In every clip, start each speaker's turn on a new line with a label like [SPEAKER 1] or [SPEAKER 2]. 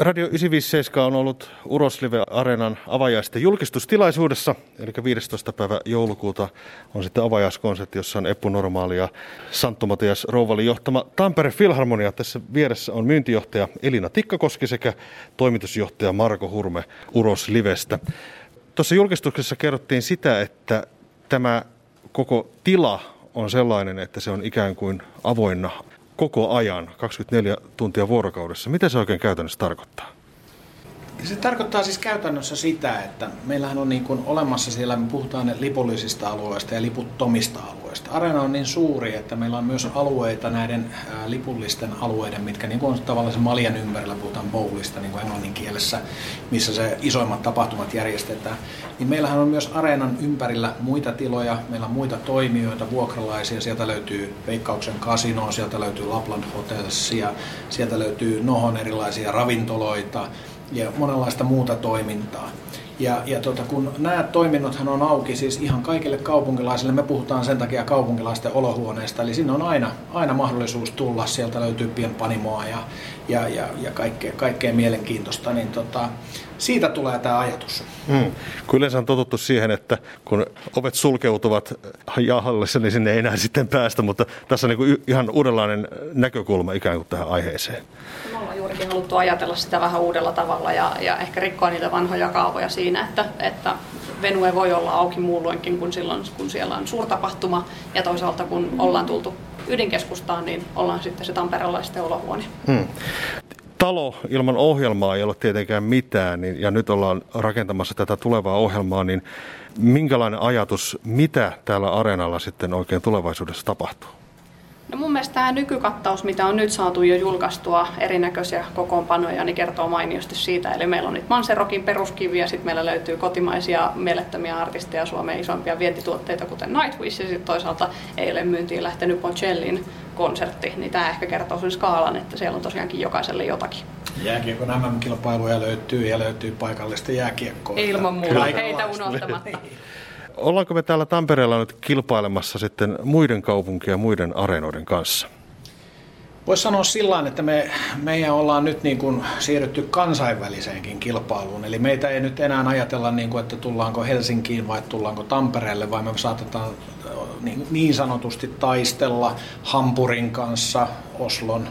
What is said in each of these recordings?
[SPEAKER 1] Radio 957 on ollut Uroslive Areenan avajaisten julkistustilaisuudessa, eli 15. päivä joulukuuta on sitten avajaiskonsertti, jossa on Eppu Normaali ja Santtu Matias Rouvali johtama Tampere Filharmonia. Tässä vieressä on myyntijohtaja Elina Tikkakoski sekä toimitusjohtaja Marko Hurme Uroslivestä. Tuossa julkistuksessa kerrottiin sitä, että tämä koko tila on sellainen, että se on ikään kuin avoinna koko ajan, 24 tuntia vuorokaudessa. Mitä se oikein käytännössä tarkoittaa?
[SPEAKER 2] Se tarkoittaa siis käytännössä sitä, että meillähän on niin kuin olemassa siellä, me puhutaan lipullisista alueista ja liputtomista alueista. Areena on niin suuri, että meillä on myös alueita näiden lipullisten alueiden, mitkä niin kuin on tavallaan se maljan ympärillä, puhutaan bowlista niin kuin englannin kielessä, missä se isoimmat tapahtumat järjestetään. Niin meillähän on myös areenan ympärillä muita tiloja, meillä on muita toimijoita, vuokralaisia, sieltä löytyy Veikkauksen kasino, sieltä löytyy Lapland Hotelsia, sieltä löytyy Nohon erilaisia ravintoloita, ja monenlaista muuta toimintaa. Ja, ja tota, kun nämä toiminnothan on auki siis ihan kaikille kaupunkilaisille, me puhutaan sen takia kaupunkilaisten olohuoneesta, eli sinne on aina, aina mahdollisuus tulla, sieltä löytyy pienpanimoa ja, ja, ja, ja kaikkea, kaikkea mielenkiintoista, niin tota, siitä tulee tämä ajatus.
[SPEAKER 1] Hmm. Kun yleensä on totuttu siihen, että kun ovet sulkeutuvat jahallissa, niin sinne ei enää sitten päästä, mutta tässä on niin ihan uudenlainen näkökulma ikään kuin tähän aiheeseen.
[SPEAKER 3] Juurikin haluttu ajatella sitä vähän uudella tavalla ja, ja ehkä rikkoa niitä vanhoja kaavoja siinä, että, että venue voi olla auki muulloinkin kuin silloin, kun siellä on suurtapahtuma ja toisaalta kun ollaan tultu ydinkeskustaan, niin ollaan sitten se tamperelaisten olohuone. Hmm
[SPEAKER 1] talo ilman ohjelmaa ei ole tietenkään mitään, niin, ja nyt ollaan rakentamassa tätä tulevaa ohjelmaa, niin minkälainen ajatus, mitä täällä areenalla sitten oikein tulevaisuudessa tapahtuu?
[SPEAKER 3] No mun mielestä tämä nykykattaus, mitä on nyt saatu jo julkaistua erinäköisiä kokoonpanoja, niin kertoo mainiosti siitä. Eli meillä on nyt Manserokin peruskiviä, sitten meillä löytyy kotimaisia mielettömiä artisteja, Suomen isompia vientituotteita, kuten Nightwish, ja sitten toisaalta eilen myyntiin lähtenyt Boncellin konsertti, niin tämä ehkä kertoo sen skaalan, että siellä on tosiaankin jokaiselle jotakin.
[SPEAKER 2] Jääkiekon MM-kilpailuja löytyy ja löytyy paikallista jääkiekkoa.
[SPEAKER 3] Ilman muuta, heitä unohtamatta.
[SPEAKER 1] Ollaanko me täällä Tampereella nyt kilpailemassa sitten muiden kaupunkien ja muiden areenoiden kanssa?
[SPEAKER 2] Voisi sanoa sillä että me, meidän ollaan nyt niin kuin siirrytty kansainväliseenkin kilpailuun. Eli meitä ei nyt enää ajatella, niin kuin, että tullaanko Helsinkiin vai tullaanko Tampereelle, vaan me saatetaan niin, niin sanotusti taistella Hampurin kanssa, Oslon,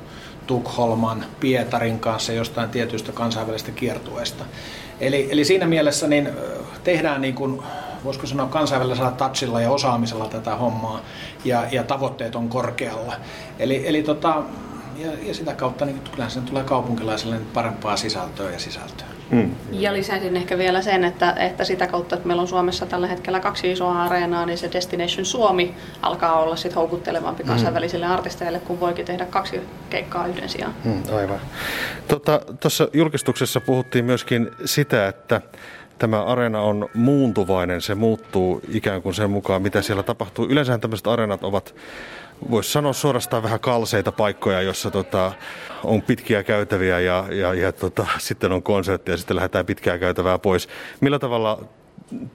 [SPEAKER 2] Tukholman, Pietarin kanssa jostain tietystä kansainvälisestä kiertueesta. Eli, eli siinä mielessä niin tehdään niin kuin voisiko sanoa kansainvälisellä touchilla ja osaamisella tätä hommaa ja, ja tavoitteet on korkealla. Eli, eli tota, ja, ja sitä kautta niin kyllähän sen tulee kaupunkilaisille parempaa sisältöä ja sisältöä.
[SPEAKER 3] Mm. Ja lisäisin ehkä vielä sen, että, että sitä kautta, että meillä on Suomessa tällä hetkellä kaksi isoa areenaa, niin se Destination Suomi alkaa olla sit houkuttelevampi mm. kansainvälisille artisteille, kun voikin tehdä kaksi keikkaa yhden sijaan.
[SPEAKER 1] Mm, aivan. Tuossa tota, julkistuksessa puhuttiin myöskin sitä, että tämä areena on muuntuvainen, se muuttuu ikään kuin sen mukaan, mitä siellä tapahtuu. Yleensä tämmöiset areenat ovat, voisi sanoa suorastaan vähän kalseita paikkoja, jossa tota, on pitkiä käytäviä ja, ja, ja tota, sitten on konsertti ja sitten lähdetään pitkää käytävää pois. Millä tavalla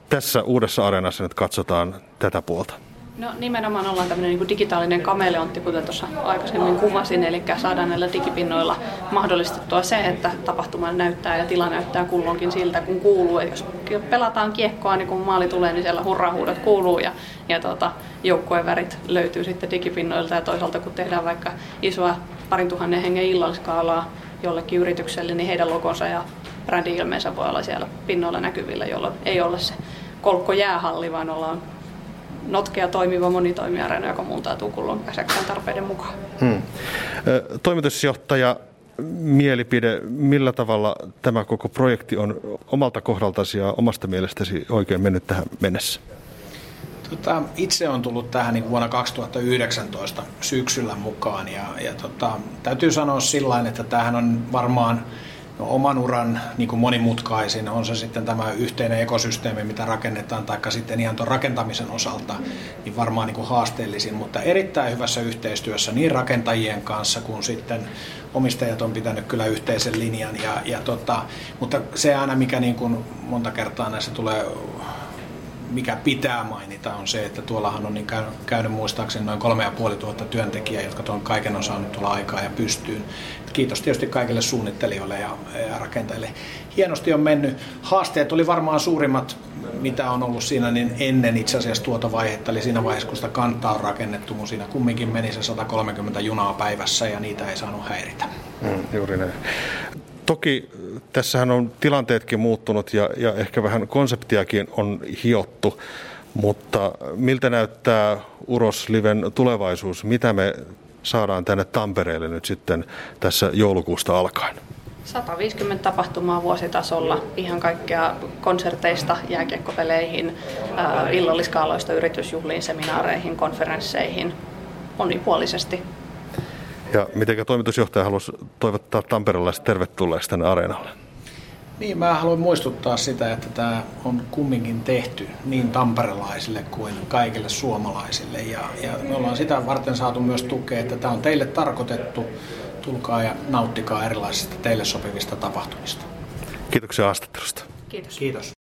[SPEAKER 1] tässä uudessa areenassa nyt katsotaan tätä puolta?
[SPEAKER 3] No nimenomaan ollaan tämmöinen niin digitaalinen kameleontti, kuten tuossa aikaisemmin kuvasin, eli saadaan näillä digipinnoilla mahdollistettua se, että tapahtuma näyttää ja tila näyttää kulloinkin siltä, kun kuuluu. Et jos pelataan kiekkoa, niin kun maali tulee, niin siellä hurrahuudot kuuluu ja, ja tota, joukkueen värit löytyy sitten digipinnoilta ja toisaalta kun tehdään vaikka isoa parin tuhannen hengen illalliskaalaa jollekin yritykselle, niin heidän logonsa ja brändi-ilmeensä voi olla siellä pinnoilla näkyvillä, jolloin ei ole se kolkko jäähalli, vaan ollaan notkea toimiva monitoimiareena, joka muuntautuu kullon asiakkaan tarpeiden mukaan. Hmm.
[SPEAKER 1] Toimitusjohtaja, mielipide, millä tavalla tämä koko projekti on omalta kohdaltasi ja omasta mielestäsi oikein mennyt tähän mennessä?
[SPEAKER 2] Tota, itse on tullut tähän niin vuonna 2019 syksyllä mukaan ja, ja tota, täytyy sanoa sillä että tämähän on varmaan no, oman uran niin kuin monimutkaisin, on se sitten tämä yhteinen ekosysteemi, mitä rakennetaan, tai sitten ihan tuon rakentamisen osalta, niin varmaan niin kuin haasteellisin, mutta erittäin hyvässä yhteistyössä niin rakentajien kanssa kuin sitten omistajat on pitänyt kyllä yhteisen linjan. Ja, ja tota, mutta se aina, mikä niin kuin monta kertaa näissä tulee mikä pitää mainita on se, että tuollahan on niin käynyt, muistaakseni noin kolme ja puoli tuhatta työntekijää, jotka tuon kaiken on saanut tulla aikaa ja pystyyn. Kiitos tietysti kaikille suunnittelijoille ja, ja rakentajille. Hienosti on mennyt. Haasteet oli varmaan suurimmat, mitä on ollut siinä niin ennen itse asiassa tuota vaihetta, eli siinä vaiheessa, kun sitä kantaa on rakennettu, kun siinä kumminkin meni se 130 junaa päivässä ja niitä ei saanut häiritä.
[SPEAKER 1] Mm, juuri näin. Toki tässähän on tilanteetkin muuttunut ja, ja ehkä vähän konseptiakin on hiottu, mutta miltä näyttää Urosliven tulevaisuus? Mitä me saadaan tänne Tampereelle nyt sitten tässä joulukuusta alkaen?
[SPEAKER 3] 150 tapahtumaa vuositasolla, ihan kaikkea konserteista, jääkiekkopeleihin, illalliskaaloista, yritysjuhliin, seminaareihin, konferensseihin, monipuolisesti.
[SPEAKER 1] Ja miten toimitusjohtaja haluaisi toivottaa tamperelaiset tervetulleeksi tänne areenalle?
[SPEAKER 2] Niin, mä haluan muistuttaa sitä, että tämä on kumminkin tehty niin tamperelaisille kuin kaikille suomalaisille. Ja, ja me ollaan sitä varten saatu myös tukea, että tämä on teille tarkoitettu. Tulkaa ja nauttikaa erilaisista teille sopivista tapahtumista.
[SPEAKER 1] Kiitoksia haastattelusta.
[SPEAKER 3] Kiitos.
[SPEAKER 2] Kiitos.